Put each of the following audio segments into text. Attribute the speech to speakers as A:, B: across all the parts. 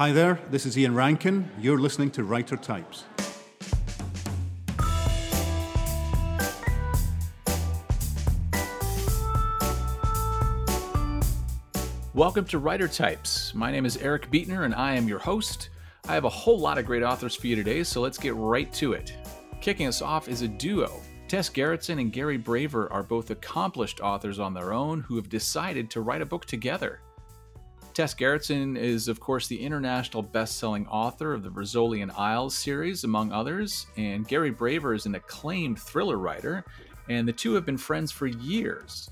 A: Hi there, this is Ian Rankin. You're listening to Writer Types.
B: Welcome to Writer Types. My name is Eric Beetner and I am your host. I have a whole lot of great authors for you today, so let's get right to it. Kicking us off is a duo. Tess Gerritsen and Gary Braver are both accomplished authors on their own who have decided to write a book together. Tess Gerritsen is, of course, the international best selling author of the Rizzoli and Isles series, among others, and Gary Braver is an acclaimed thriller writer, and the two have been friends for years.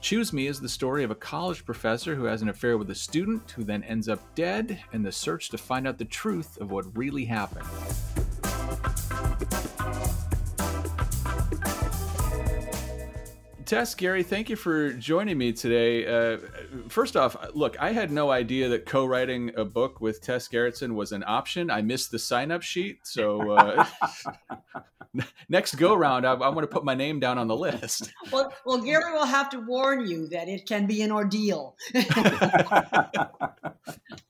B: Choose Me is the story of a college professor who has an affair with a student who then ends up dead, and the search to find out the truth of what really happened. Tess, Gary, thank you for joining me today. Uh, first off, look, I had no idea that co-writing a book with Tess Gerritsen was an option. I missed the sign-up sheet, so uh, next go round, I, I want to put my name down on the list.
C: Well, well, Gary will have to warn you that it can be an ordeal.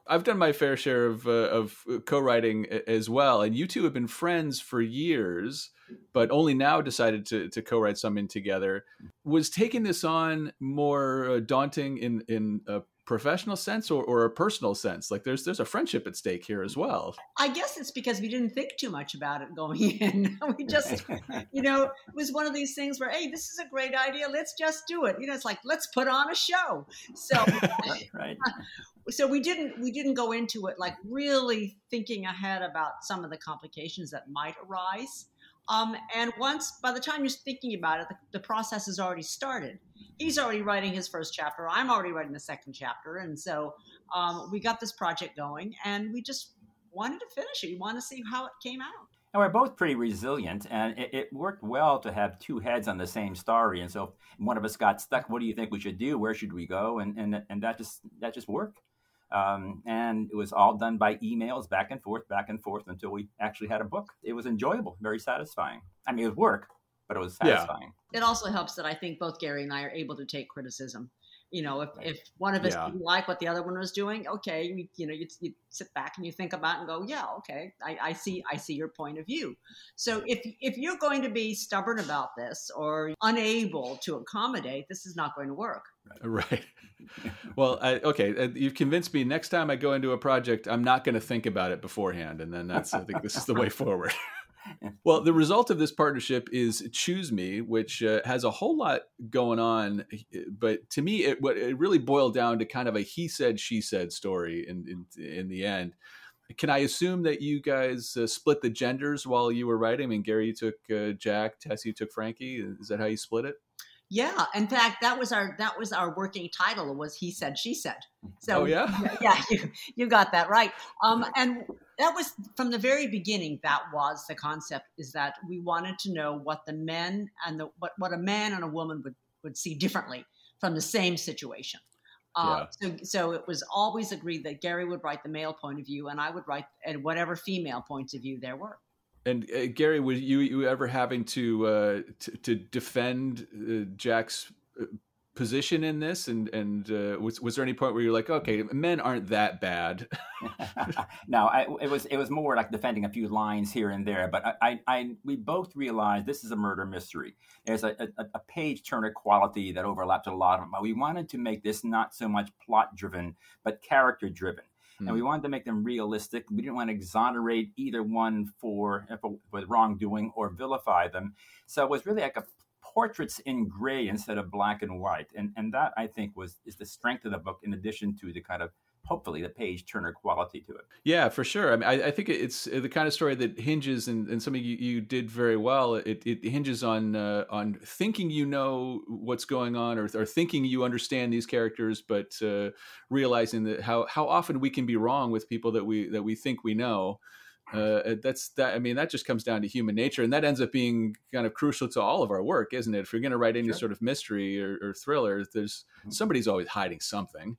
B: I've done my fair share of uh, of co-writing as well, and you two have been friends for years, but only now decided to to co-write something together. Was taking this on more uh, daunting in in a professional sense or, or a personal sense? Like there's there's a friendship at stake here as well.
C: I guess it's because we didn't think too much about it going in. we just, you know, it was one of these things where, hey, this is a great idea. Let's just do it. You know, it's like let's put on a show. So, right so we didn't we didn't go into it like really thinking ahead about some of the complications that might arise um, and once by the time you're thinking about it the, the, process has already started he's already writing his first chapter i'm already writing the second chapter and so um, we got this project going and we just wanted to finish it we want to see how it came out
D: and we're both pretty resilient, and it, it, worked well to have two heads on the same story. And so, if one of us got stuck. What do you think we should do? Where should we go? And and and that just that just worked. Um, and it was all done by emails back and forth, back and forth until we actually had a book. It was enjoyable, very satisfying. I mean, it was work, but it was satisfying.
C: Yeah. It also helps that I think both Gary and I are able to take criticism. You know, if, if one of us yeah. didn't like what the other one was doing, okay, you, you know, you, you sit back and you think about it and go, yeah, okay, I, I see, I see your point of view. So if if you're going to be stubborn about this or unable to accommodate, this is not going to work.
B: Right. well, I, okay, you've convinced me. Next time I go into a project, I'm not going to think about it beforehand, and then that's I think this is the way forward. well, the result of this partnership is Choose Me, which uh, has a whole lot going on. But to me, it what it really boiled down to kind of a he said she said story in in, in the end. Can I assume that you guys uh, split the genders while you were writing? I mean, Gary, you took uh, Jack, Tessie, you took Frankie. Is that how you split it?
C: Yeah, in fact, that was our that was our working title was he said she said.
B: So oh, yeah,
C: yeah, you you got that right. Um, and that was from the very beginning. That was the concept is that we wanted to know what the men and the what what a man and a woman would would see differently from the same situation. Uh, yeah. So, so it was always agreed that Gary would write the male point of view, and I would write and whatever female points of view there were.
B: And uh, Gary, was you, you ever having to uh, to, to, defend uh, Jack's uh, position in this? And and uh, was was there any point where you're like, okay, men aren't that bad?
D: no, I, it was it was more like defending a few lines here and there. But I, I, I we both realized this is a murder mystery. There's a, a, a page turner quality that overlaps a lot of them. But we wanted to make this not so much plot driven, but character driven and we hmm. wanted to make them realistic. We didn't want to exonerate either one for, for wrongdoing or vilify them. So it was really like a portraits in gray instead of black and white, and and that I think was is the strength of the book. In addition to the kind of hopefully the page turner quality to it.
B: Yeah, for sure. I mean, I, I, think it's the kind of story that hinges, and, and something you, you did very well. It, it hinges on uh, on thinking you know what's going on, or, or thinking you understand these characters, but uh, realizing that how how often we can be wrong with people that we that we think we know. Uh, that's that. I mean, that just comes down to human nature, and that ends up being kind of crucial to all of our work, isn't it? If you're going to write any sure. sort of mystery or, or thriller, there's mm-hmm. somebody's always hiding something.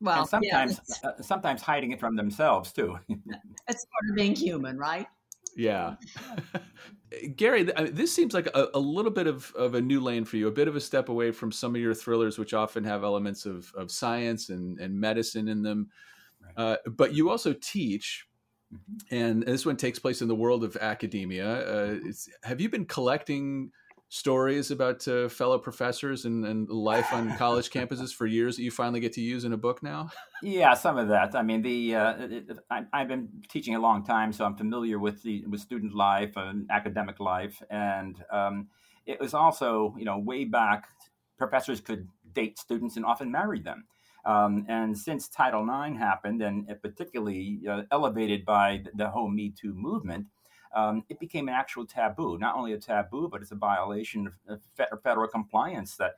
D: Mm-hmm. Well, and sometimes yeah, uh, sometimes hiding it from themselves too.
C: it's part of being human, right?
B: Yeah. Gary, this seems like a, a, little bit of, of a new lane for you, a bit of a step away from some of your thrillers, which often have elements of, of science and, and medicine in them. Uh, but you also teach, mm-hmm. and this one takes place in the world of academia. Uh, have you been collecting stories about uh, fellow professors and, and life on college campuses for years that you finally get to use in a book now?
D: Yeah, some of that. I mean, the uh, I, have been teaching a long time, so I'm familiar with the with student life and academic life, and um, it was also you know way back professors could date students and often marry them. Um, and since Title IX happened, and particularly uh, elevated by the whole Me Too movement, um, it became an actual taboo. Not only a taboo, but it's a violation of, federal compliance that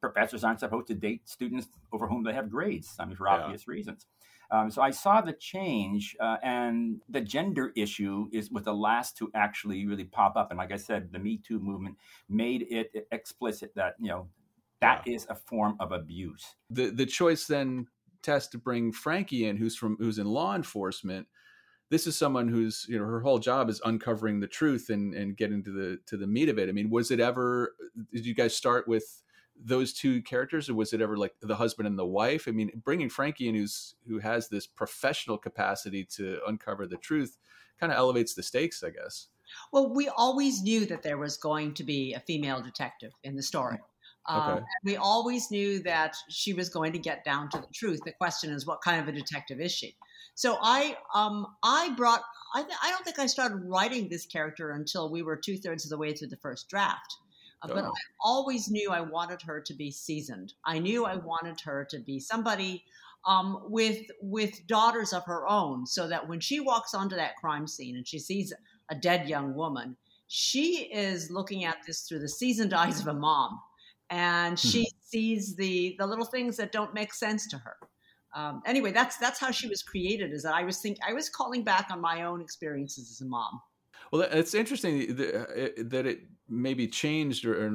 D: professors aren't supposed to date students over whom they have grades. I mean, for yeah. obvious reasons. Um, so I saw the change, uh, and the gender issue is was the last to actually really pop up. And like I said, the Me Too movement made it explicit that you know that yeah. is a form of abuse.
B: The the choice then Tess to bring Frankie in, who's from who's in law enforcement. This is someone who's you know her whole job is uncovering the truth and and getting to the to the meat of it. I mean, was it ever? Did you guys start with those two characters, or was it ever like the husband and the wife? I mean, bringing Frankie in, who's who has this professional capacity to uncover the truth, kind of elevates the stakes, I guess.
C: Well, we always knew that there was going to be a female detective in the story. Um, okay. we always knew that she was going to get down to the truth. The question is, what kind of a detective is she? So I, um, I brought. I, th- I don't think I started writing this character until we were two thirds of the way through the first draft. Uh, oh. But I always knew I wanted her to be seasoned. I knew I wanted her to be somebody um, with with daughters of her own, so that when she walks onto that crime scene and she sees a dead young woman, she is looking at this through the seasoned eyes of a mom and hmm. she sees the the little things that don't make sense to her. Um, anyway, that's that's how she was created. Is that I was think I was calling back on my own experiences as a mom.
B: Well, it's interesting that it maybe changed or,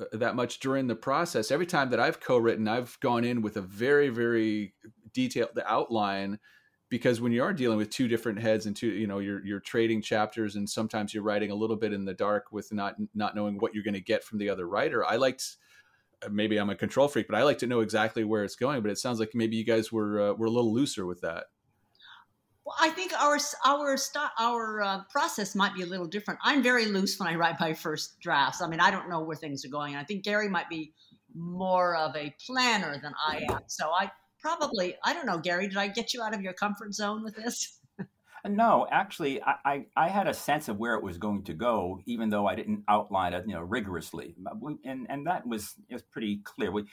B: uh, that much during the process. Every time that I've co-written, I've gone in with a very, very detailed outline because when you are dealing with two different heads and two, you know, you're you're trading chapters, and sometimes you're writing a little bit in the dark with not not knowing what you're going to get from the other writer. I liked maybe I'm a control freak, but I like to know exactly where it's going. But it sounds like maybe you guys were uh, were a little looser with that.
C: Well, I think our our our uh, process might be a little different. I'm very loose when I write my first drafts. I mean, I don't know where things are going. I think Gary might be more of a planner than I am. So I probably I don't know, Gary. Did I get you out of your comfort zone with this?
D: No, actually, I, I, I, had a sense of where it was going to go, even though I didn't outline it, you know, rigorously. And and that was it was pretty clear. We,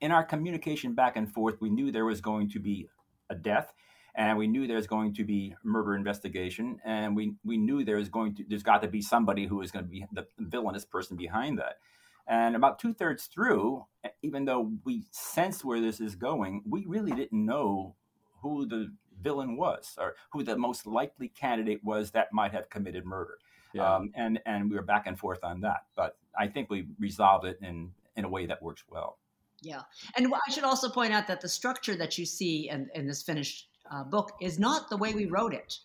D: in our communication back and forth, we knew there was going to be a death, and we knew there was going to be murder investigation, and we we knew there was going to there's got to be somebody who is going to be the villainous person behind that. And about two thirds through, even though we sensed where this is going, we really didn't know who the villain was or who the most likely candidate was that might have committed murder. Yeah. Um, and and we were back and forth on that, but I think we resolved it in in a way that works well.
C: Yeah, and I should also point out that the structure that you see in, in this finished uh, book is not the way we wrote it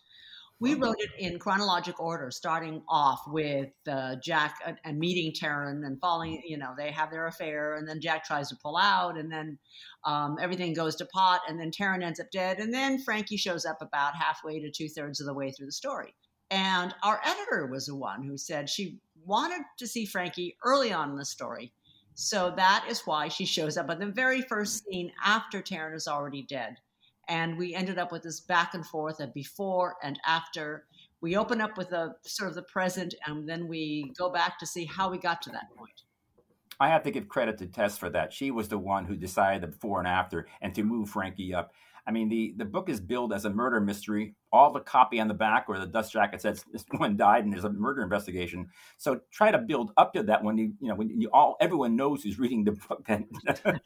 C: we wrote it in chronological order, starting off with uh, Jack and, and, meeting Taryn and falling. You know, they have their affair, and then Jack tries to pull out, and then um, everything goes to pot, and then Taryn ends up dead, and then Frankie shows up about halfway to two thirds of the way through the story. And our editor was the one who said she wanted to see Frankie early on in the story. So that is why she shows up at the very first scene after Taryn is already dead and we ended up with this back and forth of before and after. We open up with a sort of the present and then we go back to see how we got to that point.
D: I have to give credit to tess for that. She was the one who decided the before and after and to move frankie up I mean, the, the book is billed as a murder mystery. All the copy on the back or the dust jacket says this one died and there's a murder investigation. So try to build up to that when you you know when you all everyone knows who's reading the book. And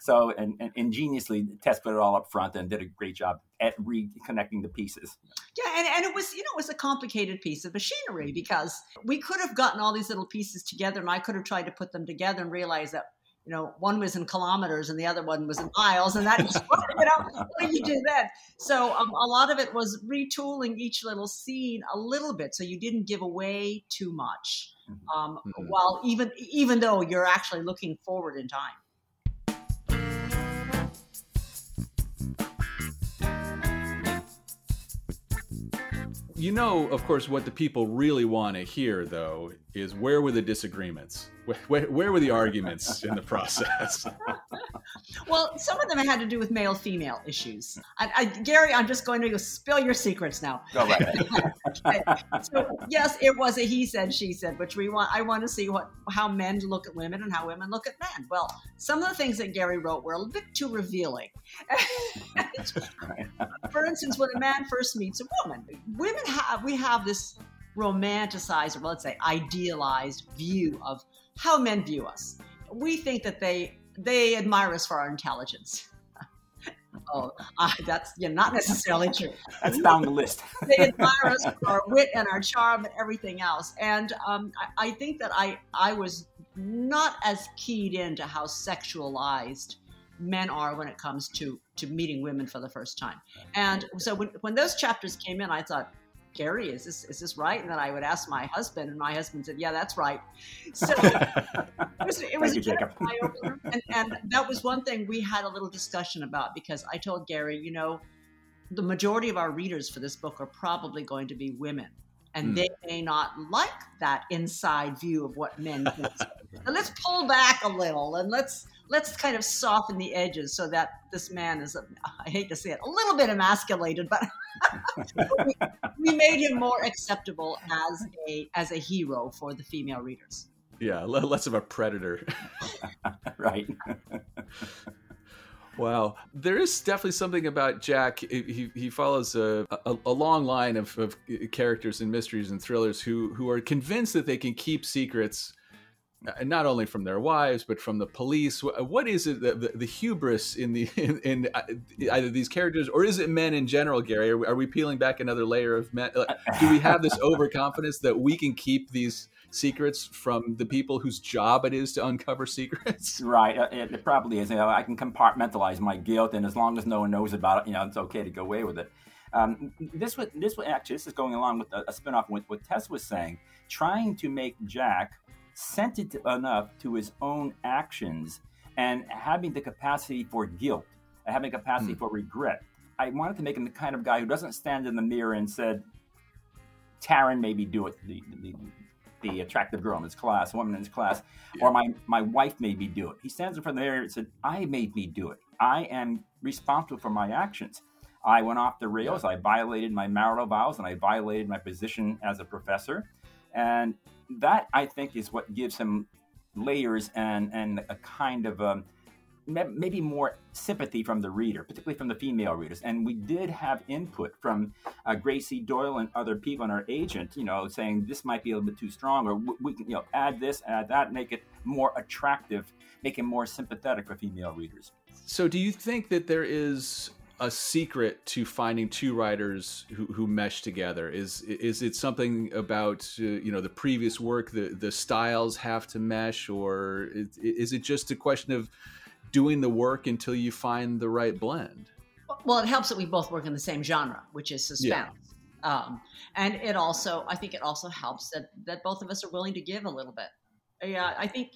D: so and, and, ingeniously Tess put it all up front and did a great job at reconnecting the pieces.
C: Yeah, and, and it was you know it was a complicated piece of machinery because we could have gotten all these little pieces together and I could have tried to put them together and realize that you know, one was in kilometers and the other one was in miles, and that is, you know, what do you do then? So um, a lot of it was retooling each little scene a little bit, so you didn't give away too much, mm-hmm. um, mm-hmm. while even even though you're actually looking forward in time.
B: You know, of course, what the people really want to hear, though, is where were the disagreements? Where, where, where were the arguments in the process?
C: well, some of them had to do with male female issues. I, I, Gary, I'm just going to spill your secrets now.
D: Go right
C: okay. So, yes, it was a he said, she said, which we want. I want to see what how men look at women and how women look at men. Well, some of the things that Gary wrote were a bit too revealing. For instance, when a man first meets a woman, women have we have this romanticized, or let's say idealized view of how men view us. We think that they they admire us for our intelligence. oh, uh, that's yeah, not necessarily true.
D: That's down the list.
C: they admire us for our wit and our charm and everything else. And um, I, I think that I I was not as keyed into how sexualized men are when it comes to to meeting women for the first time. And so when when those chapters came in, I thought, Gary, is this is this right? And then I would ask my husband, and my husband said, Yeah, that's right. So it was, it was
D: you,
C: and, and that was one thing we had a little discussion about because I told Gary, you know, the majority of our readers for this book are probably going to be women. And mm. they may not like that inside view of what men so let's pull back a little and let's let's kind of soften the edges so that this man is, I hate to say it, a little bit emasculated, but we, we, made him more acceptable as a as a hero for the female readers.
B: Yeah, less of a predator.
D: right.
B: Wow, there is definitely something about Jack. He he follows a, a, a long line of, of, characters and mysteries and thrillers who who are convinced that they can keep secrets not only from their wives but from the police. What is it the, the, the hubris in the in, in, uh, either these characters or is it men in general gary? Are we, are we peeling back another layer of men do we have this overconfidence that we can keep these secrets from the people whose job it is to uncover secrets?
D: Right uh, it, it probably is. You know i can compartmentalize my guilt and as long as no one knows about it you know it's okay to go away with it. Um, this was this was actually this is going along with a, a spinoff with what Tess was saying, trying to make Jack sensitive enough to his own actions and having the capacity for guilt, having capacity mm. for regret. I wanted to make him the kind of guy who doesn't stand in the mirror and said, Taryn maybe do it, the, the, the attractive girl in his class, woman in his class, yeah. or my, my wife made me do it. He stands in front of the mirror and said, I made me do it. I am responsible for my actions. I went off the rails. Yeah. I violated my marital vows and I violated my position as a professor. And that I think is what gives him layers and and a kind of um, maybe more sympathy from the reader, particularly from the female readers. And we did have input from uh, Gracie Doyle and other people and our agent, you know, saying this might be a little bit too strong, or we can, you know, add this, add that, make it more attractive, make it more sympathetic for female readers.
B: So, do you think that there is a secret to finding two writers who, who mesh together? Is is it something about uh, you know the previous work, the the styles have to mesh, or is, is it just a question of doing the work until you find the right blend?
C: Well, it helps that we both work in the same genre, which is suspense. Yeah. Um, and it also, I think, it also helps that that both of us are willing to give a little bit yeah i think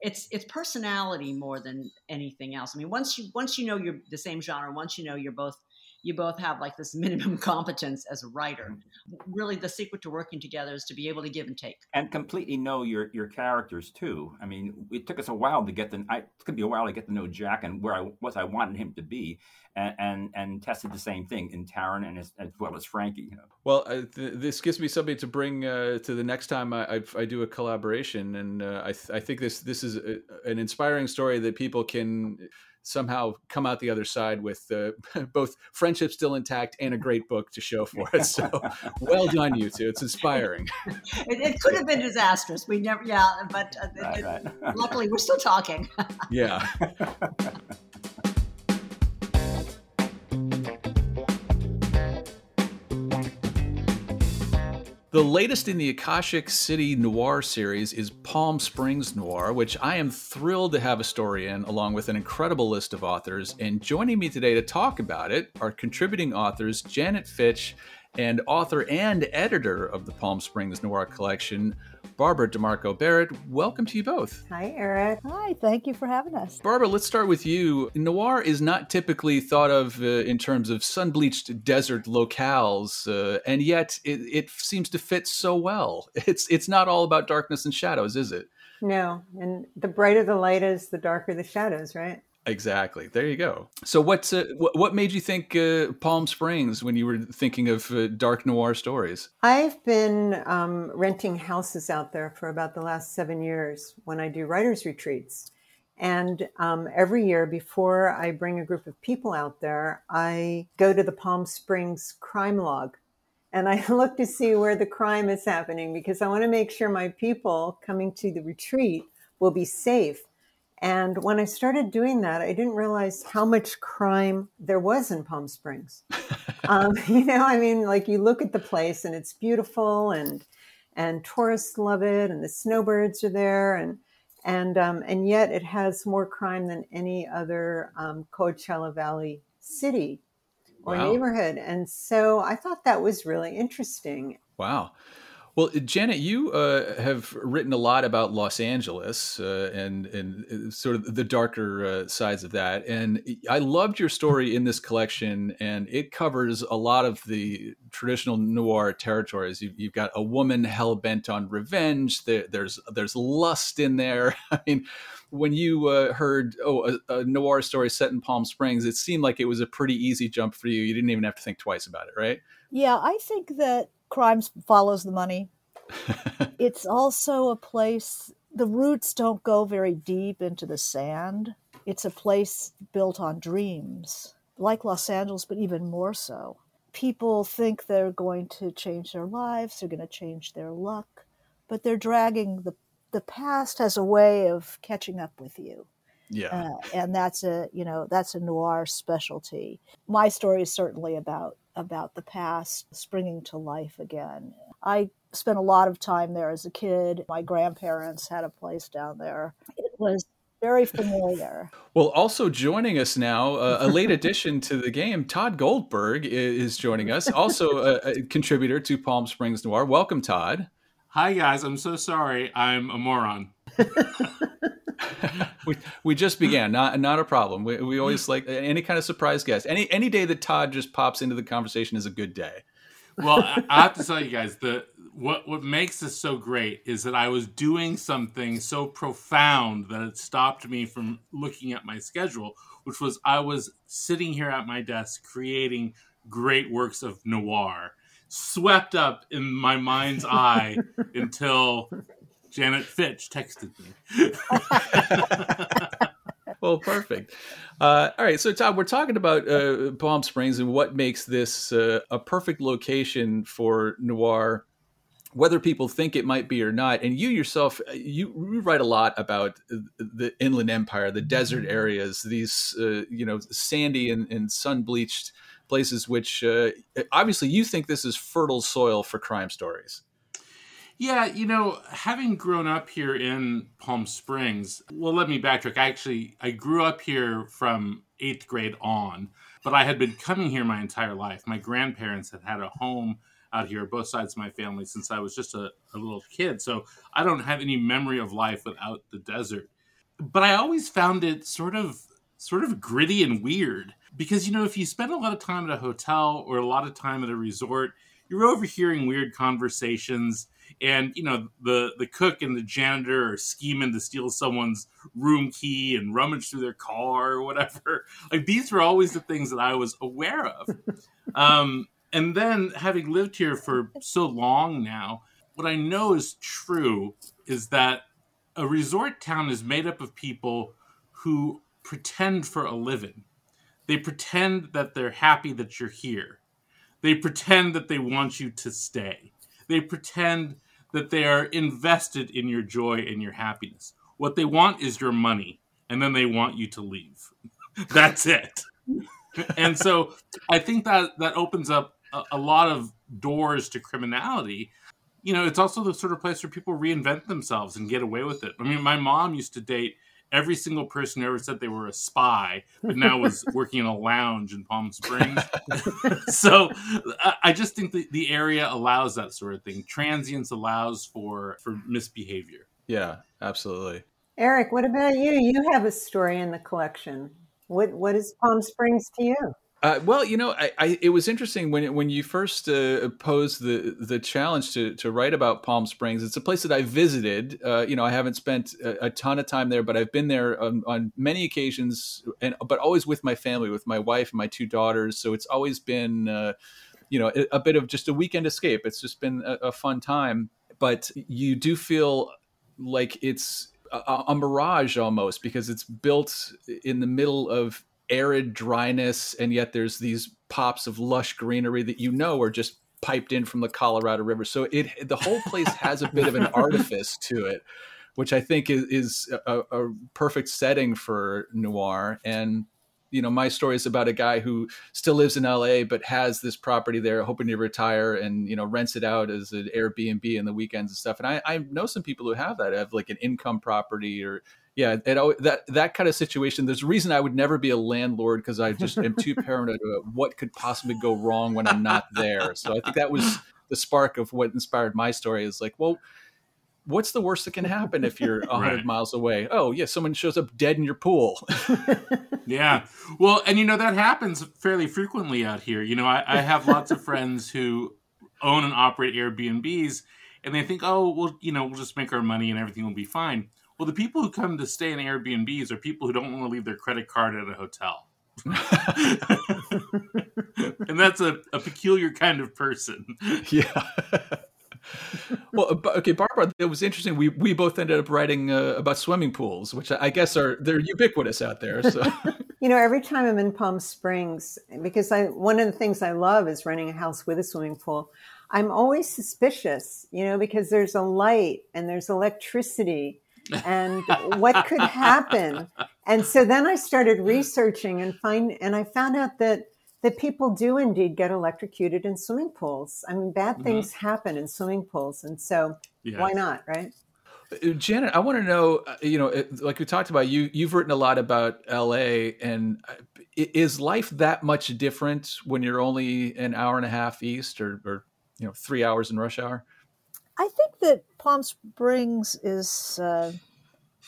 C: it's it's personality more than anything else. I mean once you once you know you're the same genre once you know you're both you both have like this minimum competence as a writer. Mm-hmm. Really, the secret to working together is to be able to give and take,
D: and completely know your your characters too. I mean, it took us a while to get the. I, it could be a while to get to know Jack and where I was. I wanted him to be, and and, and tested the same thing in Taryn and as, as well as Frankie. You know.
B: Well, uh, th- this gives me something to bring uh, to the next time I, I, I do a collaboration, and uh, I th- I think this this is a, an inspiring story that people can somehow come out the other side with uh, both friendship still intact and a great book to show for it. So well done, you two. It's inspiring.
C: it, it, could have been disastrous. We never, yeah, but uh, right, it, right. luckily we're still talking.
B: yeah. The latest in the Akashic City Noir series is Palm Springs Noir, which I am thrilled to have a story in, along with an incredible list of authors. And joining me today to talk about it are contributing authors Janet Fitch and author and editor of the Palm Springs Noir collection, Barbara DeMarco Barrett. Welcome to you both.
E: Hi, Eric.
F: Hi, thank you for having us.
B: Barbara, let's start with you. Noir is not typically thought of uh, in terms of sun bleached desert locales, uh, and yet it, it seems to fit so well. It's, it's not all about darkness and shadows, is it?
E: No, and the brighter the light is, the darker the shadows, right?
B: Exactly. There you go. So, what's uh, what, what made you think uh, Palm Springs when you were thinking of uh, dark noir stories?
E: I've been um, renting houses out there for about the last seven years when I do writers' retreats. And um, every year, before I bring a group of people out there, I go to the Palm Springs crime log and I look to see where the crime is happening because I want to make sure my people coming to the retreat will be safe and when I started doing that, I didn't realize how much crime there was in Palm Springs. um, you know, I mean, like you look at the place and it's beautiful and and tourists love it and the snowbirds are there and and um, and yet it has more crime than any other um, Coachella Valley city or wow. neighborhood. And so I thought that was really interesting.
B: Wow. Well, Janet, you uh, have written a lot about Los Angeles uh, and and uh, sort of the darker uh, sides of that, and I loved your story in this collection, and it covers a lot of the traditional noir territories. You've, you've got a woman hell bent on revenge. There, there's there's lust in there. I mean, when you uh, heard oh a, a noir story set in Palm Springs, it seemed like it was a pretty easy jump for you. You didn't even have to think twice about it, right?
F: Yeah, I think that crimes follows the money. it's also a place the roots don't go very deep into the sand. It's a place built on dreams, like Los Angeles, but even more so. People think they're going to change their lives, they're going to change their luck, but they're dragging the the past has a way of catching up with you.
B: Yeah. Uh,
F: and that's a, you know, that's a noir specialty. My story is certainly about about the past springing to life again. I spent a lot of time there as a kid. My grandparents had a place down there. It was very familiar.
B: Well, also joining us now, uh, a late addition to the game, Tod Goldberg is joining us, also a, a contributor to Palm Springs Noir. Welcome, Tod.
G: Hi, guys. I'm so sorry. I'm a moron.
B: we, we just began. Not not a problem. We, we always like any kind of surprise guest. Any any day that Tod just pops into the conversation is a good day.
G: Well, I have to tell you guys the what what makes this so great is that I was doing something so profound that it stopped me from looking at my schedule, which was I was sitting here at my desk creating great works of noir, swept up in my mind's eye until Janet Fitch texted me.
B: well, perfect. Uh, all right, so Tod, we're talking about uh, Palm Springs and what makes this uh, a perfect location for noir, whether people think it might be or not. And you yourself, uh, you, you write a lot about the Inland Empire, the desert mm-hmm. areas, these uh, you know sandy and, and sun bleached places, which uh, obviously you think this is fertile soil for crime stories.
G: Yeah, you know, having grown up here in Palm Springs, well, let me backtrack. Actually, I grew up here from eighth grade on, but I had been coming here my entire life. My grandparents had had a home out here, both sides of my family, since I was just a, a little kid. So I don't have any memory of life without the desert. But I always found it sort of sort of gritty and weird because you know if you spend a lot of time at a hotel or a lot of time at a resort you're overhearing weird conversations and you know the the cook and the janitor are scheming to steal someone's room key and rummage through their car or whatever. Like these were always the things that i was aware of. Um, and then having lived here for so long now what i know is true is that a resort town is made up of people who pretend for a living. They pretend that they're happy that you're here they pretend that they want you to stay they pretend that they are invested in your joy and your happiness. What they want is your money, and then they want you to leave. That's it. and so I think that that opens up a, a, lot of doors to criminality. You know, it's also the sort of place where people reinvent themselves and get away with it. I mean, my mom used to date every single person who ever said they were a spy, but now was working in a lounge in Palm Springs. so I just think that the area allows that sort of thing. Transience allows for for misbehavior.
B: Yeah, absolutely.
E: Eric, what about you? You have a story in the collection. What what is Palm Springs to you?
B: Uh, well, you know, I, I, it was interesting when when you first uh, posed the the challenge to to write about Palm Springs. It's a place that I visited. Uh, you know, I haven't spent a, a, ton of time there, but I've been there on, on, many occasions, and but always with my family, with my wife and my two daughters. So it's always been, uh, you know, a, a, bit of just a weekend escape. It's just been a, a fun time. But you do feel like it's a, a mirage almost because it's built in the middle of arid dryness, and yet there's these pops of lush greenery that you know are just piped in from the Colorado River. So it the whole place has a bit of an artifice to it, which I think is, is a, a, perfect setting for noir. And you know, my story is about a guy who still lives in LA but has this property there, hoping to retire, and you know, rents it out as an Airbnb in the weekends and stuff. And I, I know some people who have that, have like an income property or yeah, it, that that kind of situation. There's a reason I would never be a landlord because I just am too paranoid about what could possibly go wrong when I'm not there. So I think that was the spark of what inspired my story. Is like, well, what's the worst that can happen if you're 100 right. miles away? Oh, yeah, someone shows up dead in your pool.
G: yeah. Well, and you know, that happens fairly frequently out here. You know, I, I have lots of friends who own and operate Airbnbs, and they think, oh, well, you know, we'll just make our money and everything will be fine. Well, the people who come to stay in Airbnbs are people who don't want to leave their credit card at a hotel. and that's a, a peculiar kind of person.
B: Yeah. well, okay, Barbara, it was interesting. We we both ended up writing uh, about swimming pools, which I guess are they're ubiquitous out there. So,
E: you know, every time I'm in Palm Springs, because I one of the things I love is renting a house with a swimming pool. I'm always suspicious, you know, because there's a light and there's electricity and what could happen. And so then I started researching and find and I found out that that people do indeed get electrocuted in swimming pools. I mean, bad mm-hmm. things mm-hmm. happen in swimming pools, and so why not, right?
B: Uh, Janet, I want to know. Uh, you know, like we talked about, you you've written a lot about L.A. and uh, is life that much different when you're only an hour and a half east, or, or you know, three hours in rush hour?
F: I think that Palm Springs is uh,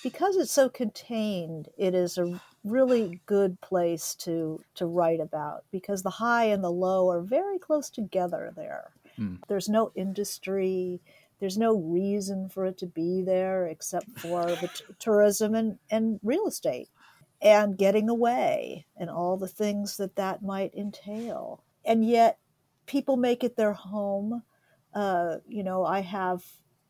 F: because it's so contained. It is a really good place to to write about because the high and the low are very close together there. Hmm. There's no industry. There's no reason for it to be there except for the t- tourism and, and real estate and getting away and all the things that that might entail. And yet, people make it their home uh, you know, I have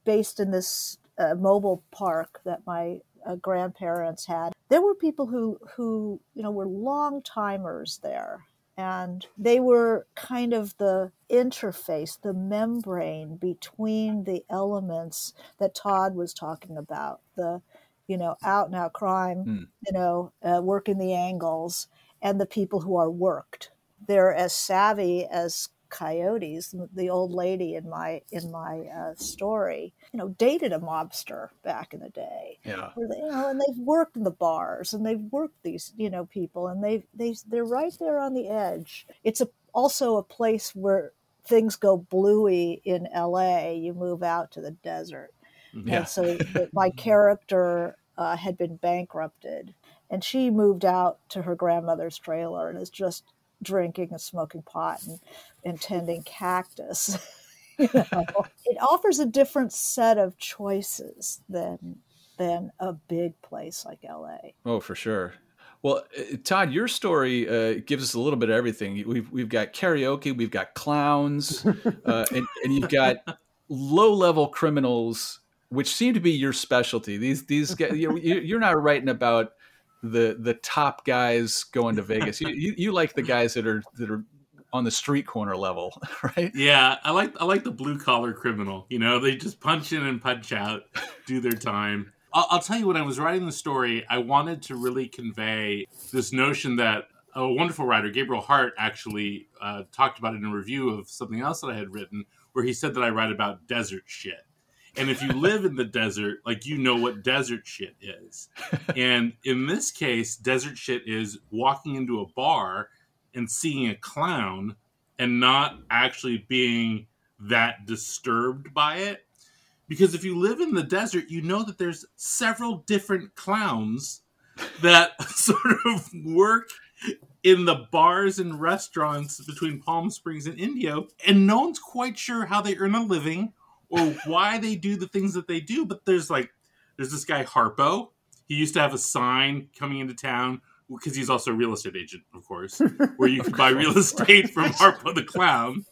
F: based in this uh, mobile park that my uh, grandparents had. There were people who who you know were long timers there, and they were kind of the interface, the membrane between the elements that Tod was talking about. The you know out and out crime, mm. you know, uh, working the angles, and the people who are worked. They're as savvy as coyotes the old lady in my in my uh, story you know dated a mobster back in the day.
B: Yeah.
F: They, you know and they've worked in the bars and they've worked these you know people and they they they're right there on the edge. It's a also a place where things go bluey in LA you move out to the desert. Mm-hmm. yeah. and so the, my character uh, had been bankrupted and she moved out to her grandmother's trailer and is just drinking and smoking pot and, and tending cactus. you know, it offers a different set of choices than than a big place like LA.
B: Oh, for sure. Well, uh, Tod, your story uh, gives us a little bit of everything. We've we've got karaoke, we've got clowns, uh, and, and you've got low level criminals, which seem to be your specialty. These these guys, you, you're not writing about the the top guys going to Vegas. you, you, you like the guys that are that are on the street corner level, right?
G: Yeah, I like I like the blue collar criminal. You know, they just punch in and punch out, do their time. I'll, I'll tell you, when I was writing the story, I wanted to really convey this notion that a wonderful writer, Gabriel Hart, actually uh, talked about it in a review of something else that I had written, where he said that I write about desert shit. And if you live in the desert, like you know what desert shit is. and in this case, desert shit is walking into a bar and seeing a clown and not actually being that disturbed by it. Because if you live in the desert, you know that there's several different clowns that sort of work in the bars and restaurants between Palm Springs and Indio, and no one's quite sure how they earn a living or why they do the things that they do. But there's like, there's this guy Harpo. He used to have a sign coming into town because he's also a real estate agent, of course, where you could buy real estate from Harpo the Clown.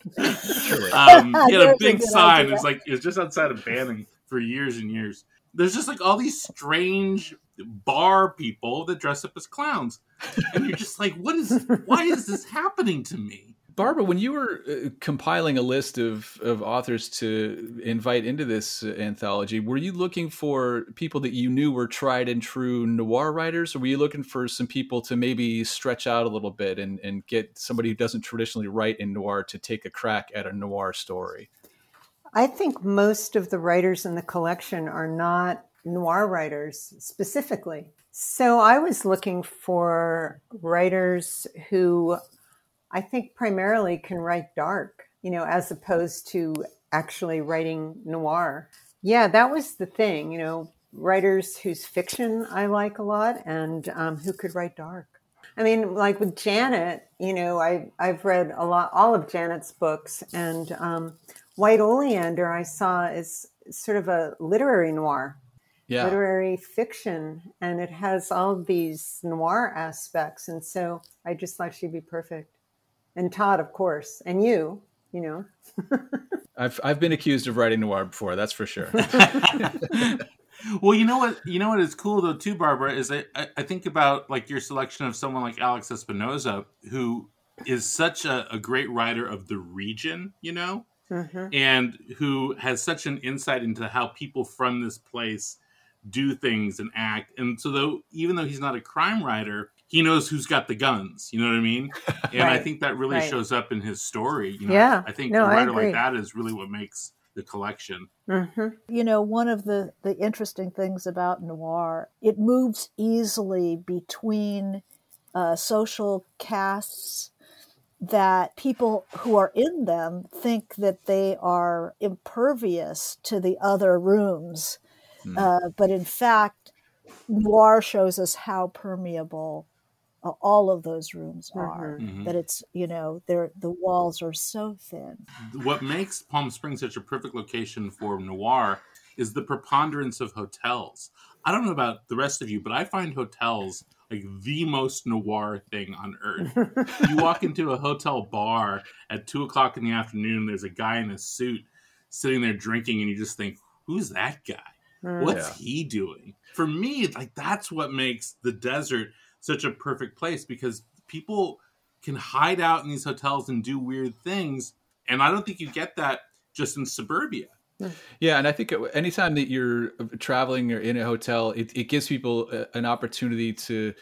G: Um, he had a
F: There's a
G: big sign. It's like it's just outside of Banning for years and years. There's just like all these strange bar people that dress up as clowns, and you're just like, what is? Why is this happening to me?
B: Barbara, when you were uh, compiling a list of, of authors to invite into this uh, anthology, were you looking for people that you knew were tried and true noir writers, or were you looking for some people to maybe stretch out a little bit and, and get somebody who doesn't traditionally write in noir to take a crack at a noir story?
E: I think most of the writers in the collection are not noir writers specifically. So I was looking for writers who I think primarily can write dark, you know, as opposed to actually writing noir. Yeah, that was the thing, you know, writers whose fiction I like a lot and um, who could write dark. I mean, like with Janet, you know, I I've read a lot, all of Janet's books, and um, White Oleander I saw is sort of a literary noir,
B: Yeah.
E: literary fiction, and it has all these noir aspects, and so I just thought she'd be perfect. And Tod, of course, and you, you know.
B: I've, I've been accused of writing noir before, that's for sure.
G: well, you know what? You know what is cool though too, Barbara, is I, I I think about like your selection of someone like Alex Espinoza, who is such a, a great writer of the region, you know,
E: Mhm.
G: and who has such an insight into how people from this place do things and act. And so though even though he's not a crime writer, he knows who's got the guns. You know what I mean? And I think that really
E: right.
G: shows up in his story. You know,
E: Yeah,
G: I think
E: no,
G: a
E: I
G: writer like that is really what makes the collection.
E: hmm
F: you know one of the the interesting things about noir it moves easily between uh, social castes that people who are in them think that they are impervious to the other rooms
B: Hmm.
F: uh, but in fact noir shows us how permeable uh, all of those rooms are
G: Mhm.
F: that it's you know they're the walls are so thin
G: what makes Palm Springs such a perfect location for noir is the preponderance of hotels. I don't know about the rest of you, but I find hotels like the most noir thing on earth. you walk into a hotel bar at two o'clock in the afternoon, there's a guy in a suit sitting there drinking, and you just think, who's that guy? What's
B: Yeah.
G: he doing? For me, like that's what makes the desert such a perfect place because people can hide out in these hotels and do weird things, and I don't think you get that just in suburbia.
B: Yeah, and I think anytime that you're traveling or in a hotel, it, it gives people a- an opportunity to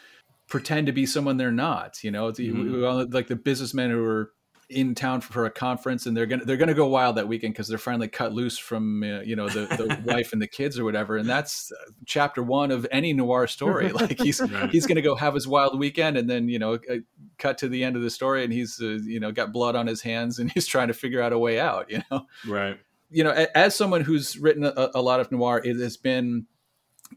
B: pretend to be someone they're not. You know, It's-
G: Mhm.
B: we- we all- like the businessmen who are in town for a conference and they're gonna they're gonna go wild that weekend because they're finally cut loose from uh, you know the, the wife and the kids or whatever. And that's uh, chapter one of any noir story. Like he's
G: Right.
B: he's gonna go have his wild weekend and then you know uh, cut to the end of the story and he's uh, you know got blood on his hands and he's trying to figure out a way out. You know
G: Right.
B: you know, as someone who's written a, a lot of noir, it has been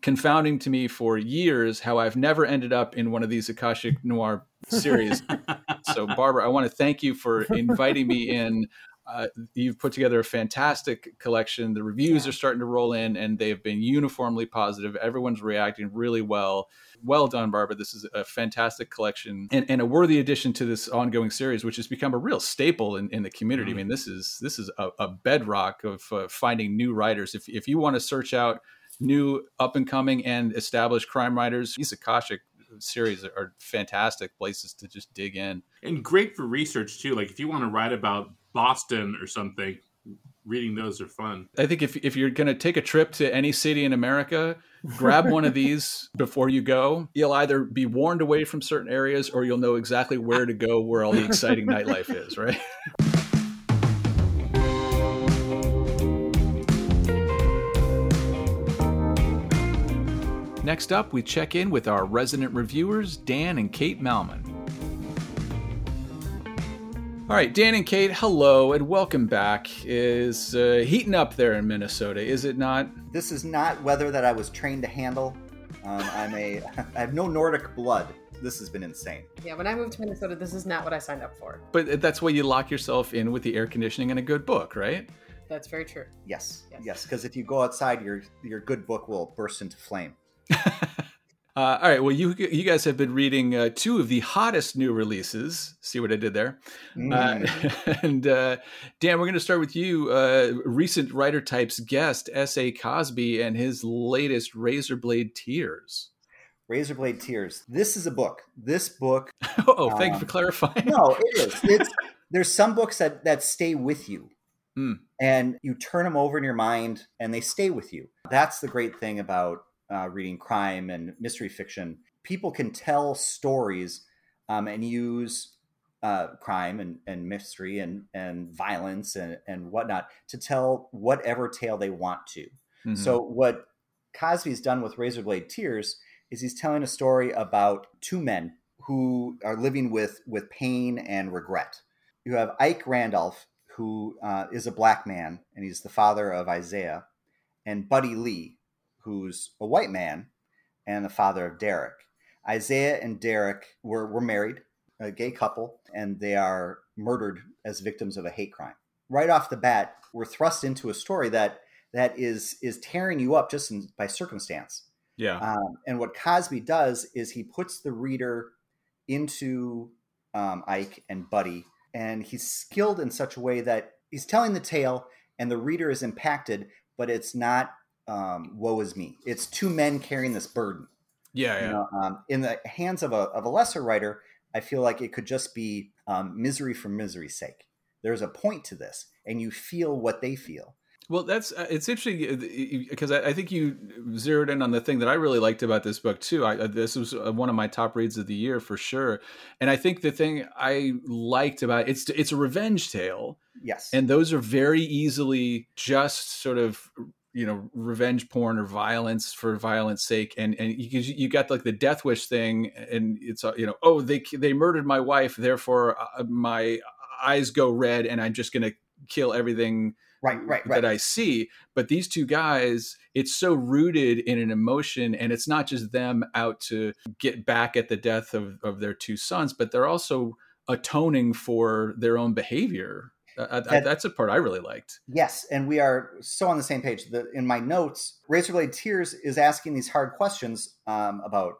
B: confounding to me for years how I've never ended up in one of these Akashic Noir series. so, Barbara, I want to thank you for inviting me in. Uh, you've put together a fantastic collection. The reviews are starting to roll in, and they've been uniformly positive. Everyone's reacting really well. Well done, Barbara. This is a fantastic collection and, and a worthy addition to this ongoing series, which has become a real staple in, in the community. I mean, this is this is a, a bedrock of uh, finding new writers. If if you want to search out new up and coming and established crime writers, Akashic series are fantastic places to just dig in.
G: and great for research too. Like if you want to write about Boston or something, reading those are fun.
B: I think if if you're going to take a trip to any city in America, grab one of these before you go. You'll either be warned away from certain areas or you'll know exactly where to go where all the exciting nightlife is, right? Next up, we check in with our resident reviewers, Dan and Kate Malmon. All right, Dan and Kate, hello and welcome back. Is uh, heating up there in Minnesota, is it not?
H: This is not weather that I was trained to handle. Um, I'm a I have no Nordic blood. This has been insane.
I: Yeah, when I moved to Minnesota, this is not what I signed up for.
B: But that's why you lock yourself in with the air conditioning and a good book, right?
I: That's very true.
H: Yes,
I: Yes.
H: yes, because if you go outside, your your good book will burst into flame.
B: Uh, all right. Well, you you guys have been reading uh, two of the hottest new releases. See what I did there?
H: Mm.
B: Uh, and uh, Dan, we're going to start with you. Uh, recent writer types guest S.A. Cosby and his latest Razorblade Tears.
H: Razorblade Tears. This is a book. This book.
B: oh, thank you for
H: Um,
B: clarifying.
H: No, it is. It's there's some books that that stay with you,
B: Hmm.
H: and you turn them over in your mind, and they stay with you. That's the great thing about uh, reading crime and mystery fiction. People can tell stories um, and use uh, crime and, and mystery and, and violence and, and whatnot to tell whatever tale they want to.
B: Mhm.
H: So what Cosby's done with Razorblade Tears is he's telling a story about two men who are living with with pain and regret. You have Ike Randolph, who uh, is a black man, and he's the father of Isaiah, and Buddy Lee, who's a white man and the father of Derek. Isaiah and Derek were, were married, a gay couple, and they are murdered as victims of a hate crime. Right off the bat, we're thrust into a story that that is is tearing you up just in, by circumstance.
B: yeah.
H: Um, and what Cosby does is he puts the reader into um, Ike and Buddy, and he's skilled in such a way that he's telling the tale, and the reader is impacted, but it's not um, woe is me. It's two men carrying this burden.
B: yeah. Yeah.
H: You know, um, in the hands of a of a lesser writer, I feel like it could just be um, misery for misery's sake. There's a point to this, and you feel what they feel.
B: Well, that's uh, it's interesting because I, I think you zeroed in on the thing that I really liked about this book too. I, uh, this was uh, one of my top reads of the year for sure, and I think the thing I liked about it's it's a revenge tale,
H: Yes,
B: and those are very easily just sort of you know revenge porn or violence for violence sake and and you you got like the death wish thing and it's uh, you know oh they they murdered my wife therefore uh, my eyes go red and i'm just going to kill everything
H: right, right, right.
B: that I see. But these two guys, it's so rooted in an emotion, and it's not just them out to get back at the death of, of their two sons, but they're also atoning for their own behavior. Uh,
H: That-
B: that's a part I really liked.
H: Yes, and we are so on the same page. The, in my notes, Razorblade Tears is asking these hard questions um, about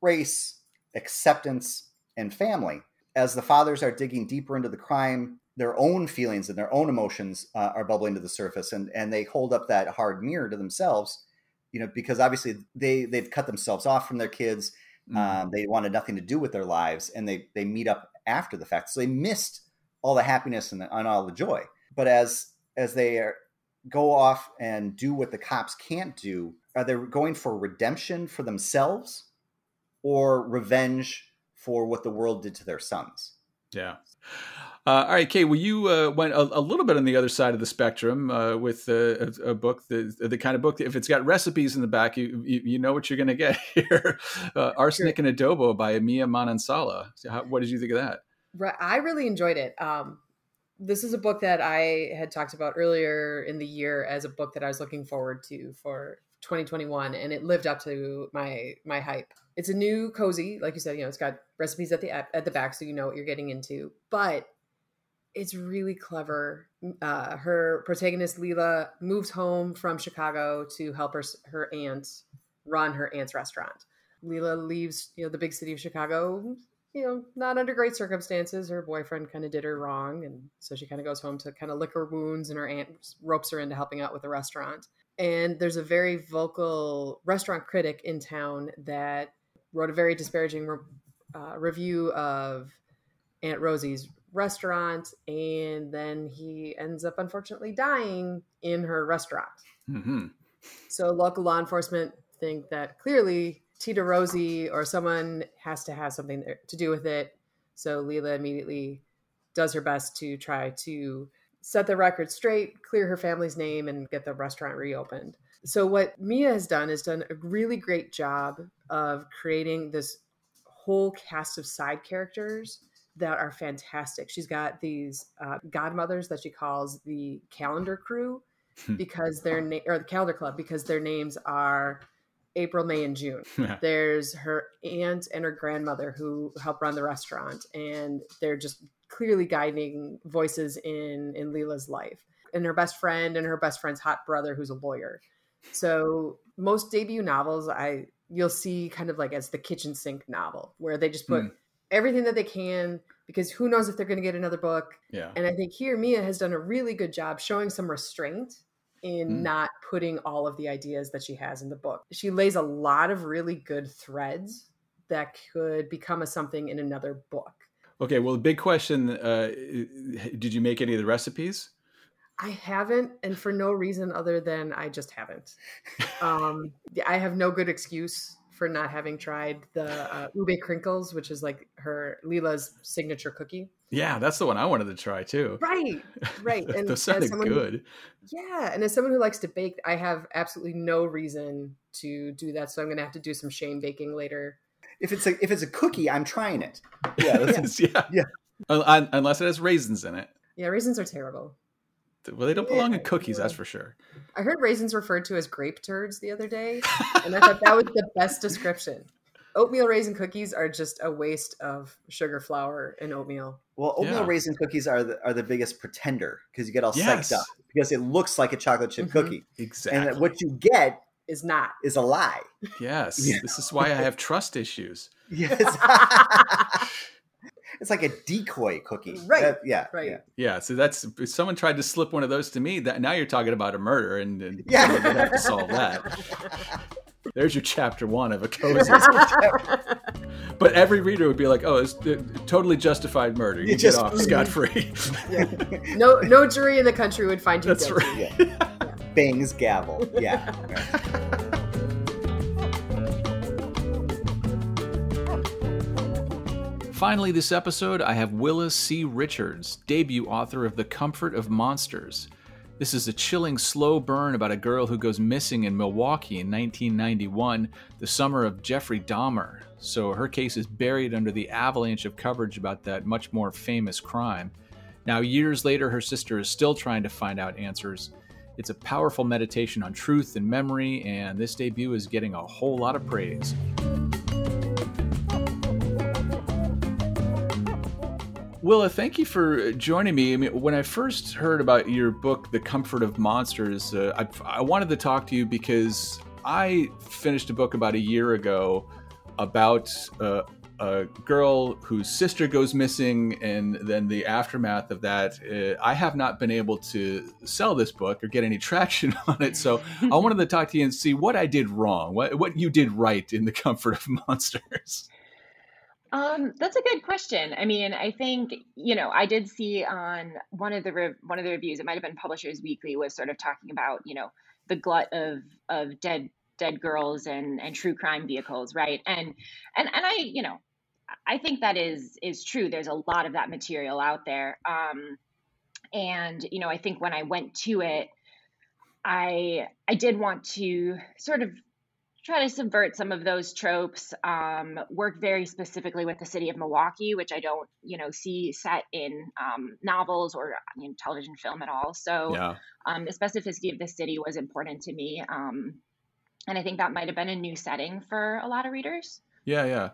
H: race, acceptance, and family. As the fathers are digging deeper into the crime, their own feelings and their own emotions uh, are bubbling to the surface, and and they hold up that hard mirror to themselves. You know, because obviously they they've cut themselves off from their kids.
B: Mm.
H: Um, they wanted nothing to do with their lives, and they they meet up after the fact. So they missed all the happiness and, the, and all the joy. But as as they are, go off and do what the cops can't do, are they going for redemption for themselves or revenge for what the world did to their sons?
B: Yeah. Uh, all right, Kay. Well, you uh, went a, a little bit on the other side of the spectrum uh, with uh, a, a book, the the kind of book that if it's got recipes in the back, you you, you know what you're going to get here. Uh, Arsenic and Adobo by Mia Manansala. So how, what did you think of that?
I: I really enjoyed it. Um, this is a book that I had talked about earlier in the year as a book that I was looking forward to for 2021, and it lived up to my my hype. It's a new cozy, like you said. You know, it's got recipes at the at the back, so you know what you're getting into. But it's really clever. Uh, her protagonist Lila moves home from Chicago to help her her aunt run her aunt's restaurant. Lila leaves, you know, the big city of Chicago you know, not under great circumstances. Her boyfriend kind of did her wrong. And so she kind of goes home to kind of lick her wounds, and her aunt ropes her into helping out with the restaurant. And there's a very vocal restaurant critic in town that wrote a very disparaging re- uh, review of Aunt Rosie's restaurant. And then he ends up unfortunately dying in her restaurant.
B: Mm-hmm.
I: So local law enforcement think that clearly Tita Rosie or someone has to have something to do with it. So Lila immediately does her best to try to set the record straight, clear her family's name, and get the restaurant reopened. So, what Mia has done is done a really great job of creating this whole cast of side characters that are fantastic. She's got these uh, godmothers that she calls the calendar crew
B: Hmm.
I: because their name or the calendar club because their names are April, May, and June. There's her aunt and her grandmother who help run the restaurant, and they're just clearly guiding voices in in Lila's life. And her best friend and her best friend's hot brother, who's a lawyer. So most debut novels, I you'll see kind of like as the kitchen sink novel, where they just put
B: Hmm.
I: everything that they can because who knows if they're going to get another book.
B: Yeah.
I: And I think here Mia has done a really good job showing some restraint in
B: Mm.
I: not putting all of the ideas that she has in the book. She lays a lot of really good threads that could become a something in another book.
B: Okay, well, the big question uh, did you make any of the recipes?
I: I haven't, and for no reason other than I just haven't. Um, I have no good excuse for not having tried the uh, ube crinkles, which is like her Lila's signature cookie.
B: Yeah, that's the one I wanted to try too.
I: Right, right. And
B: Those
I: as
B: sounded
I: someone who-
B: good.
I: Yeah, and as someone who likes to bake, I have absolutely no reason to do that. So I'm going to have to do some shame baking later.
H: If it's a if it's a cookie, I'm trying it.
B: Yeah, that's- yeah.
H: Yeah.
B: Un- un- Unless it has raisins in it.
I: Yeah, raisins are terrible.
B: Well, they don't belong in cookies, that's for sure.
I: I heard raisins referred to as grape turds the other day, and I thought that was the best description. Oatmeal raisin cookies are just a waste of sugar, flour, and oatmeal.
H: Well, oatmeal
B: Yeah.
H: raisin cookies are the, are the biggest pretender because you get all
B: Yes.
H: psyched up because it looks like a chocolate chip
I: Mhm.
H: cookie,
B: Exactly.
H: and what you get
I: Is not.
H: is a lie.
B: yes.
H: Yeah.
B: This is why I have trust issues.
H: Yes. it's like a decoy cookie.
I: Right,
H: That- yeah.
I: right.
H: Yeah.
B: Yeah, so that's if someone tried to slip one of those to me. That now you're talking about a murder, and, and
H: Yeah.
B: someone would have to solve that. There's your chapter one of a cozy. but every reader would be like, "Oh, it's uh, totally justified murder. You
H: You
B: get
H: just-
B: off scot free."
I: Yeah. No, no jury in the country would find you
B: That's
I: guilty.
B: right.
H: Yeah. Bangs gavel. Yeah.
B: Finally, this episode, I have Willa C. Richards, debut author of The Comfort of Monsters. This is a chilling, slow burn about a girl who goes missing in Milwaukee in 1991, the summer of Jeffrey Dahmer. So her case is buried under the avalanche of coverage about that much more famous crime. Now, years later, her sister is still trying to find out answers. It's a powerful meditation on truth and memory, and this debut is getting a whole lot of praise. Willa, thank you for joining me. I mean, when I first heard about your book, The Comfort of Monsters, uh, I, I wanted to talk to you because I finished a book about a year ago about uh, a girl whose sister goes missing, and then the aftermath of that. Uh, I have not been able to sell this book or get any traction on it, so I wanted to talk to you and see what I did wrong, what what you did right in The Comfort of Monsters.
J: Um, that's a good question. I mean, I think you know, I did see on one of the re- one of the reviews, it might have been Publishers Weekly, was sort of talking about you know the glut of of dead dead girls and and true crime vehicles, right? And and and I, you know, I think that is is true. There's a lot of that material out there. Um, and you know, I think when I went to it, I I did want to sort of try to subvert some of those tropes um, work very specifically with the city of milwaukee which i don't you know see set in um, novels or you know, television film at all so
B: Yeah.
J: um, the specificity of the city was important to me um, and i think that might have been a new setting for a lot of readers
B: Yeah, yeah.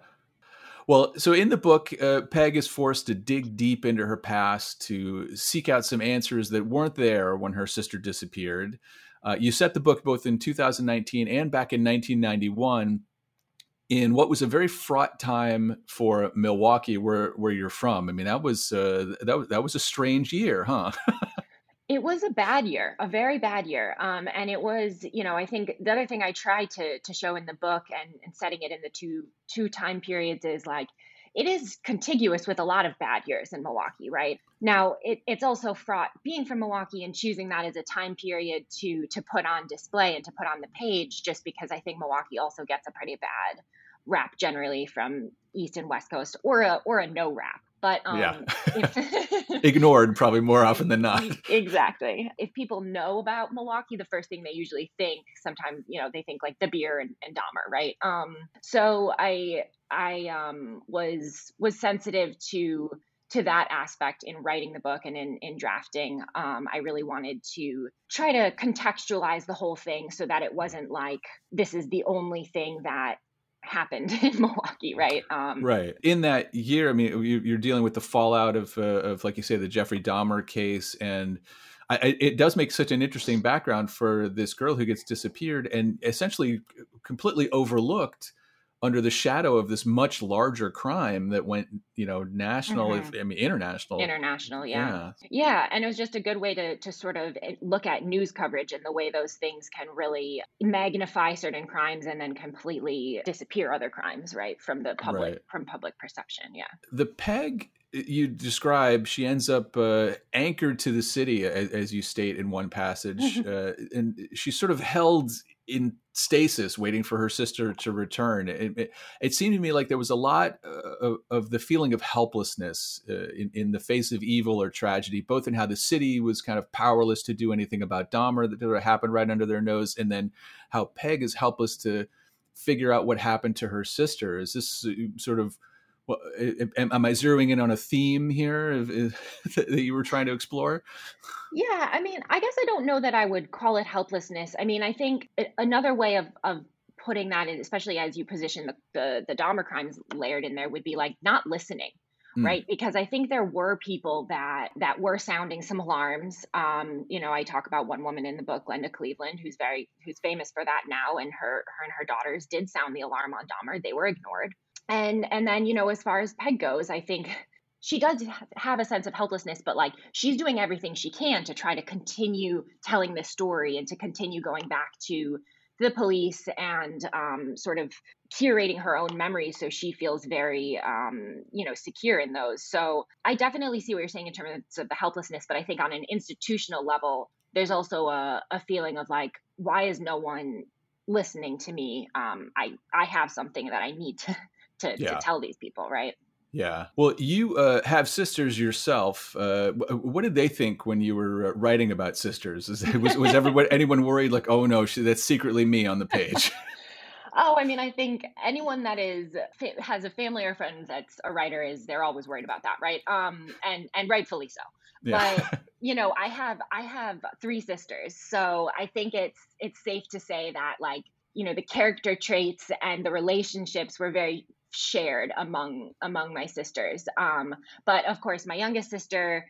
B: Well, so in the book, uh, Peg is forced to dig deep into her past to seek out some answers that weren't there when her sister disappeared. Uh, you set the book both in 2019 and back in 1991 in what was a very fraught time for Milwaukee, where where you're from. I mean, that was uh, that was that was a strange year, huh?
J: It was a bad year, a very bad year. Um, and it was, you know, I think the other thing I tried to to show in the book and, and setting it in the two two time periods is like it is contiguous with a lot of bad years in Milwaukee, right? Now it, it's also fraught being from Milwaukee and choosing that as a time period to to put on display and to put on the page, just because I think Milwaukee also gets a pretty bad rap generally from East and West Coast, or a or a no rap But um,
B: yeah,
J: if,
B: ignored probably more often than not.
J: exactly. If people know about Milwaukee, the first thing they usually think, sometimes you know, they think like the beer and, and Dahmer, right? Um, so I I um, was was sensitive to to that aspect in writing the book and in, in drafting. Um, I really wanted to try to contextualize the whole thing so that it wasn't like this is the only thing that happened in Milwaukee, right? Um,
B: right. In that year, I mean, you're dealing with the fallout of, uh, of like you say, the Jeffrey Dahmer case, and I, it does make such an interesting background for this girl who gets disappeared and essentially completely overlooked under the shadow of this much larger crime that went, you know, national, mm-hmm. if, I mean, international.
J: International, yeah. yeah. Yeah. And it was just a good way to, to sort of eh, look at news coverage and the way those things can really magnify certain crimes and then completely disappear other crimes, right? From the public, right. from public perception. Yeah.
B: The Peg you describe she ends up uh, anchored to the city as, as, you state in one passage uh, and she's sort of held in stasis waiting for her sister to return. It, it, it seemed to me like there was a lot uh, of, of, the feeling of helplessness uh, in, in, the face of evil or tragedy both in how the city was kind of powerless to do anything about Dahmer that happened right under their nose and then how Peg is helpless to figure out what happened to her sister. Is this uh, sort of well, am, I zeroing in on a theme here that you were trying to explore?
J: Yeah, I mean, I guess I don't know that I would call it helplessness. I mean, I think another way of of putting that in, especially as you position the the, the Dahmer crimes layered in there, would be like not listening. Mm. Right, because I think there were people that that were sounding some alarms. Um, you know, I talk about one woman in the book, Glenda Cleveland, who's very who's famous for that now, and her her and her daughters did sound the alarm on Dahmer. They were ignored and and then you know as far as peg goes i think she does have a sense of helplessness but like she's doing everything she can to try to continue telling this story and to continue going back to the police and um, sort of curating her own memories so she feels very um, you know secure in those. So i definitely see what you're saying in terms of the helplessness but i think on an institutional level there's also a, a feeling of like why is no one listening to me? Um, i i have something that i need to to, yeah. to tell these people, right?
B: Yeah. Well, you uh, have sisters yourself. Uh, what did they think when you were uh, writing about sisters? Was, was everyone, anyone worried, like, oh no, she, that's secretly me on the page?
J: oh, I mean, I think anyone that is has a family or friend that's a writer is they're always worried about that, right? Um, and and rightfully so. Yeah. But you know, I have I have three sisters, so I think it's it's safe to say that like you know the character traits and the relationships were very shared among among my sisters. Um, but of course, my youngest sister,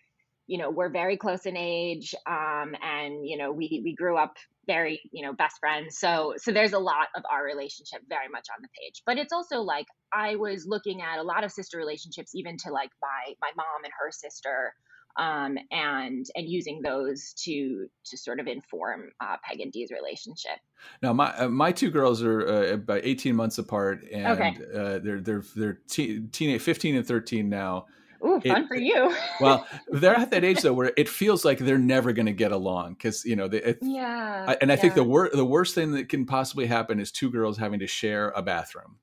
J: you know, we're very close in age, um, and you know, we we grew up very you know best friends. So so there's a lot of our relationship very much on the page. But it's also like I was looking at a lot of sister relationships, even to like my my mom and her sister um, and and using those to to sort of inform uh, Peg and Dee's relationship.
B: Now, my uh, my two girls are uh, about eighteen months apart, and okay. uh, they're they're they're te- teenage, fifteen and thirteen now.
J: Ooh, fun it, for you.
B: well, they're at that age though where it feels like they're never going to get along because you know they. It,
J: yeah.
B: I, and I
J: yeah.
B: think the worst the worst thing that can possibly happen is two girls having to share a bathroom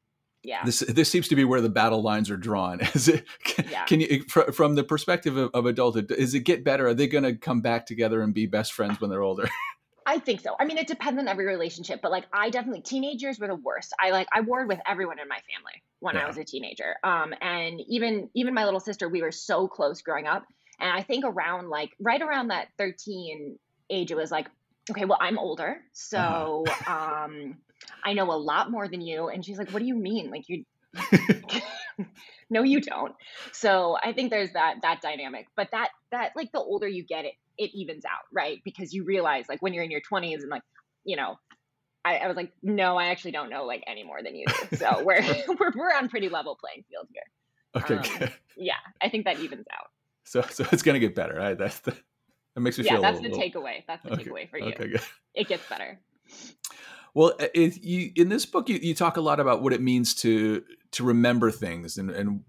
J: yeah
B: this this seems to be where the battle lines are drawn is it can, yeah. can you from the perspective of, of adulthood is it get better are they going to come back together and be best friends when they're older
J: I think so. I mean, it depends on every relationship, but like I definitely teenagers were the worst. I like I warred with everyone in my family when yeah. I was a teenager. Um, and even even my little sister, we were so close growing up. And I think around like right around that 13 age, it was like, okay, well, I'm older, so uh-huh. um, I know a lot more than you. And she's like, what do you mean? Like you, no, you don't. So I think there's that, that dynamic, but that, that like the older you get it, it evens out, right? Because you realize like when you're in your twenties and like, you know, I, I, was like, no, I actually don't know like any more than you do. So we're, we're, we're on pretty level playing field here.
B: Okay. Um,
J: yeah. I think that evens out.
B: So, so it's going to get better. Right? That's the, that makes me
J: yeah,
B: feel.
J: Yeah, that's
B: the
J: little... takeaway. That's the okay. takeaway for you. Okay, good. It gets better.
B: Well, you, in this book, you, you, talk a lot about what it means to to remember things, and and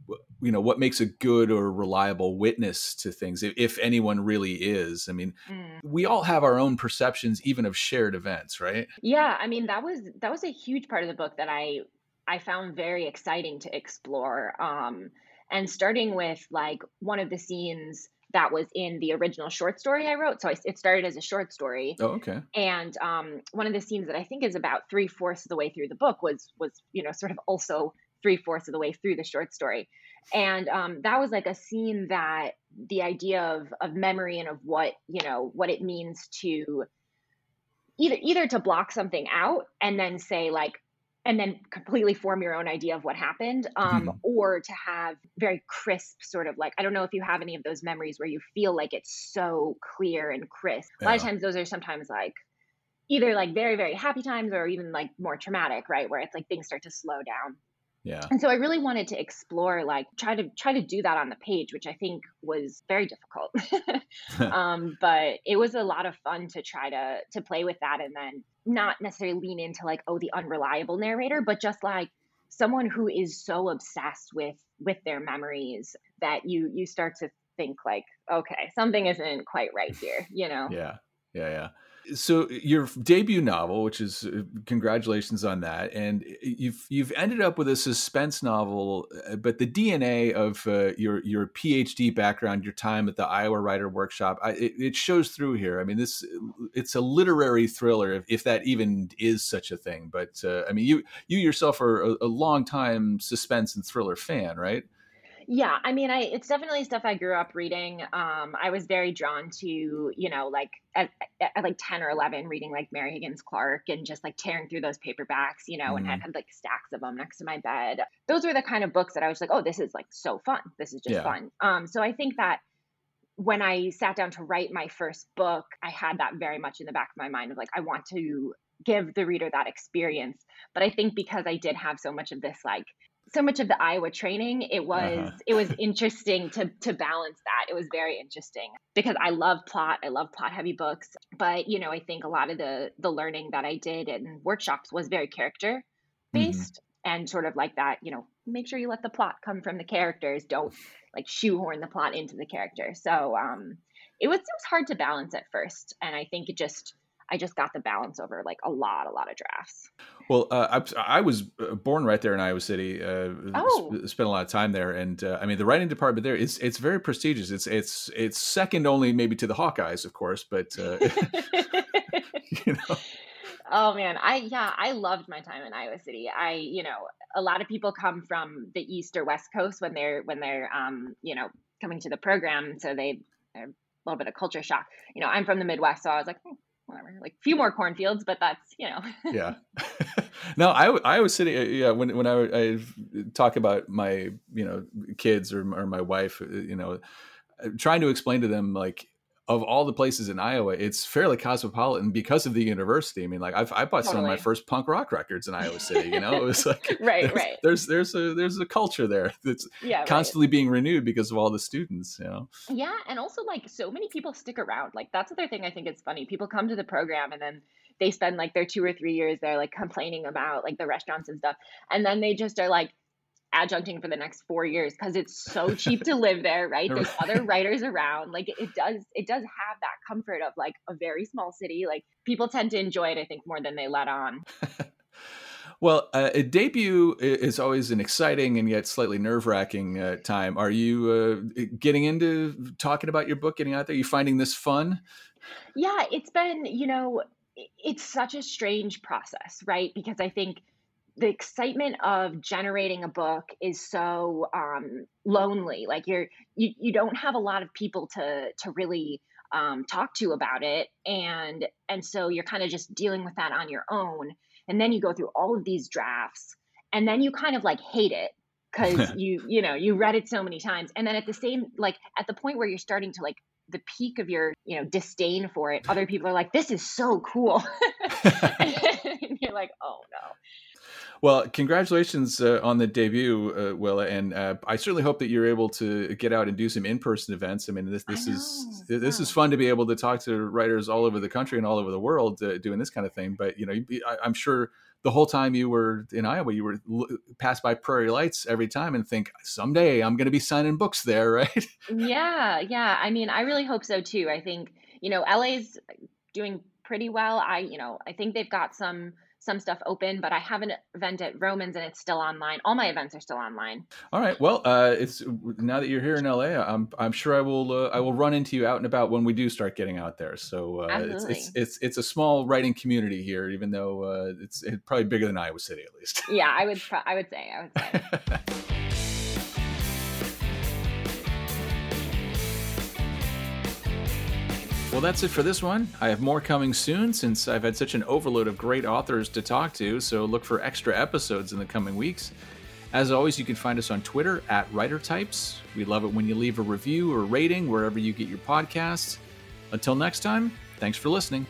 B: you know what makes a good or reliable witness to things, if, if anyone really is. I mean, mm. we all have our own perceptions, even of shared events, right?
J: Yeah, I mean that was that was a huge part of the book that I I found very exciting to explore. Um, and starting with like one of the scenes that was in the original short story I wrote. So I, it started as a short story.
B: Oh, okay.
J: And um, one of the scenes that I think is about three fourths of the way through the book was was you know sort of also three fourths of the way through the short story. And um, that was like a scene that the idea of of memory and of what you know what it means to either either to block something out and then say like and then completely form your own idea of what happened um, mm-hmm. or to have very crisp sort of like i don't know if you have any of those memories where you feel like it's so clear and crisp yeah. a lot of times those are sometimes like either like very very happy times or even like more traumatic right where it's like things start to slow down
B: yeah.
J: And so I really wanted to explore like try to try to do that on the page, which I think was very difficult. um, but it was a lot of fun to try to to play with that and then not necessarily lean into like oh the unreliable narrator, but just like someone who is so obsessed with with their memories that you you start to think like okay, something isn't quite right here, you know.
B: Yeah. Yeah, yeah so your debut novel, which is uh, congratulations on that, and you've you've ended up with a suspense novel, uh, but the DNA of uh, your your PhD background, your time at the Iowa Writer Workshop, I, it, it, shows through here. I mean, this it's a literary thriller, if, if that even is such a thing. But uh, I mean, you you yourself are a, a long time suspense and thriller fan, right?
J: Yeah, I mean, I it's definitely stuff I grew up reading. Um, I was very drawn to, you know, like at, at, like ten or eleven, reading like Mary Higgins Clark and just like tearing through those paperbacks, you know, mm. and I mm-hmm. had like stacks of them next to my bed. Those were the kind of books that I was like, oh, this is like so fun. This is just yeah. fun. Um, so I think that when I sat down to write my first book, I had that very much in the back of my mind of like, I want to give the reader that experience. But I think because I did have so much of this like so much of the Iowa training, it was uh-huh. it was interesting to to balance that. It was very interesting because I love plot. I love plot heavy books, but you know, I think a lot of the the learning that I did in workshops was very character based mm-hmm. and sort of like that, you know, make sure you let the plot come from the characters. Don't like shoehorn the plot into the character. So um it was it was hard to balance at first, and I think it just I just got the balance over like a lot, a lot of drafts.
B: Well, uh, I, I, was uh, born right there in Iowa City. Uh,
J: oh.
B: Sp- spent a lot of time there, and uh, I mean the writing department there is it's very prestigious. It's it's it's second only maybe to the Hawkeyes, of course, but uh,
J: you know. Oh man, I yeah, I loved my time in Iowa City. I you know a lot of people come from the east or west coast when they're when they're um you know coming to the program, so they a little bit of culture shock. You know, I'm from the Midwest, so I was like, hmm, whatever, like a few more cornfields, but that's you know.
B: yeah. no, I I was sitting. Uh, yeah, when when I, I talk about my you know kids or or my wife, uh, you know, trying to explain to them like of all the places in Iowa, it's fairly cosmopolitan because of the university. I mean, like I've, I bought totally. some of my first punk rock records in Iowa City. You know, it was like
J: right,
B: there's,
J: right.
B: There's there's a there's a culture there that's yeah, constantly right. being renewed because of all the students. You know.
J: Yeah, and also like so many people stick around. Like that's the other thing I think is funny. People come to the program and then they spend like their two or three years there, like complaining about like the restaurants and stuff, and then they just are like adjuncting for the next four years because it's so cheap to live there right there's other writers around like it does it does have that comfort of like a very small city like people tend to enjoy it i think more than they let on
B: Well, uh, a debut is always an exciting and yet slightly nerve wracking uh, time. Are you uh, getting into talking about your book, getting out there? Are you finding this fun?
J: Yeah, it's been, you know, it's such a strange process, right? Because I think the excitement of generating a book is so um, lonely. Like you're you you don't have a lot of people to to really um, talk to about it, and and so you're kind of just dealing with that on your own. And then you go through all of these drafts, and then you kind of like hate it because you you know you read it so many times, and then at the same like at the point where you're starting to like the peak of your you know disdain for it other people are like this is so cool. And you're like oh no
B: well, congratulations uh, on the debut, uh, Willa, and uh, I certainly hope that you're able to get out and do some in-person events. I mean, this this is this is fun to be able to talk to writers all over the country and all over the world uh, doing this kind of thing. But you know, I, am sure the whole time you were in Iowa, you were pass by Prairie Lights every time and think someday I'm going to be signing books there, right?
J: yeah, yeah. I mean, I really hope so too. I think you know, LA's doing pretty well. I you know, I think they've got some some stuff open, but I have an event at Vroman's and it's still online. All my events are still online.
B: All right. Well, uh, it's now that you're here in LA, I'm I'm sure I will uh, I will run into you out and about when we do start getting out there. So uh, it's, it's it's it's a small writing community here, even though uh, it's, it's probably bigger than Iowa City at least.
J: Yeah, I would I would say I would say.
B: Well, that's it for this one. I have more coming soon since I've had such an overload of great authors to talk to, so look for extra episodes in the coming weeks. As always, you can find us on Twitter at WriterTypes. We love it when you leave a review or rating wherever you get your podcasts. Until next time, thanks for listening.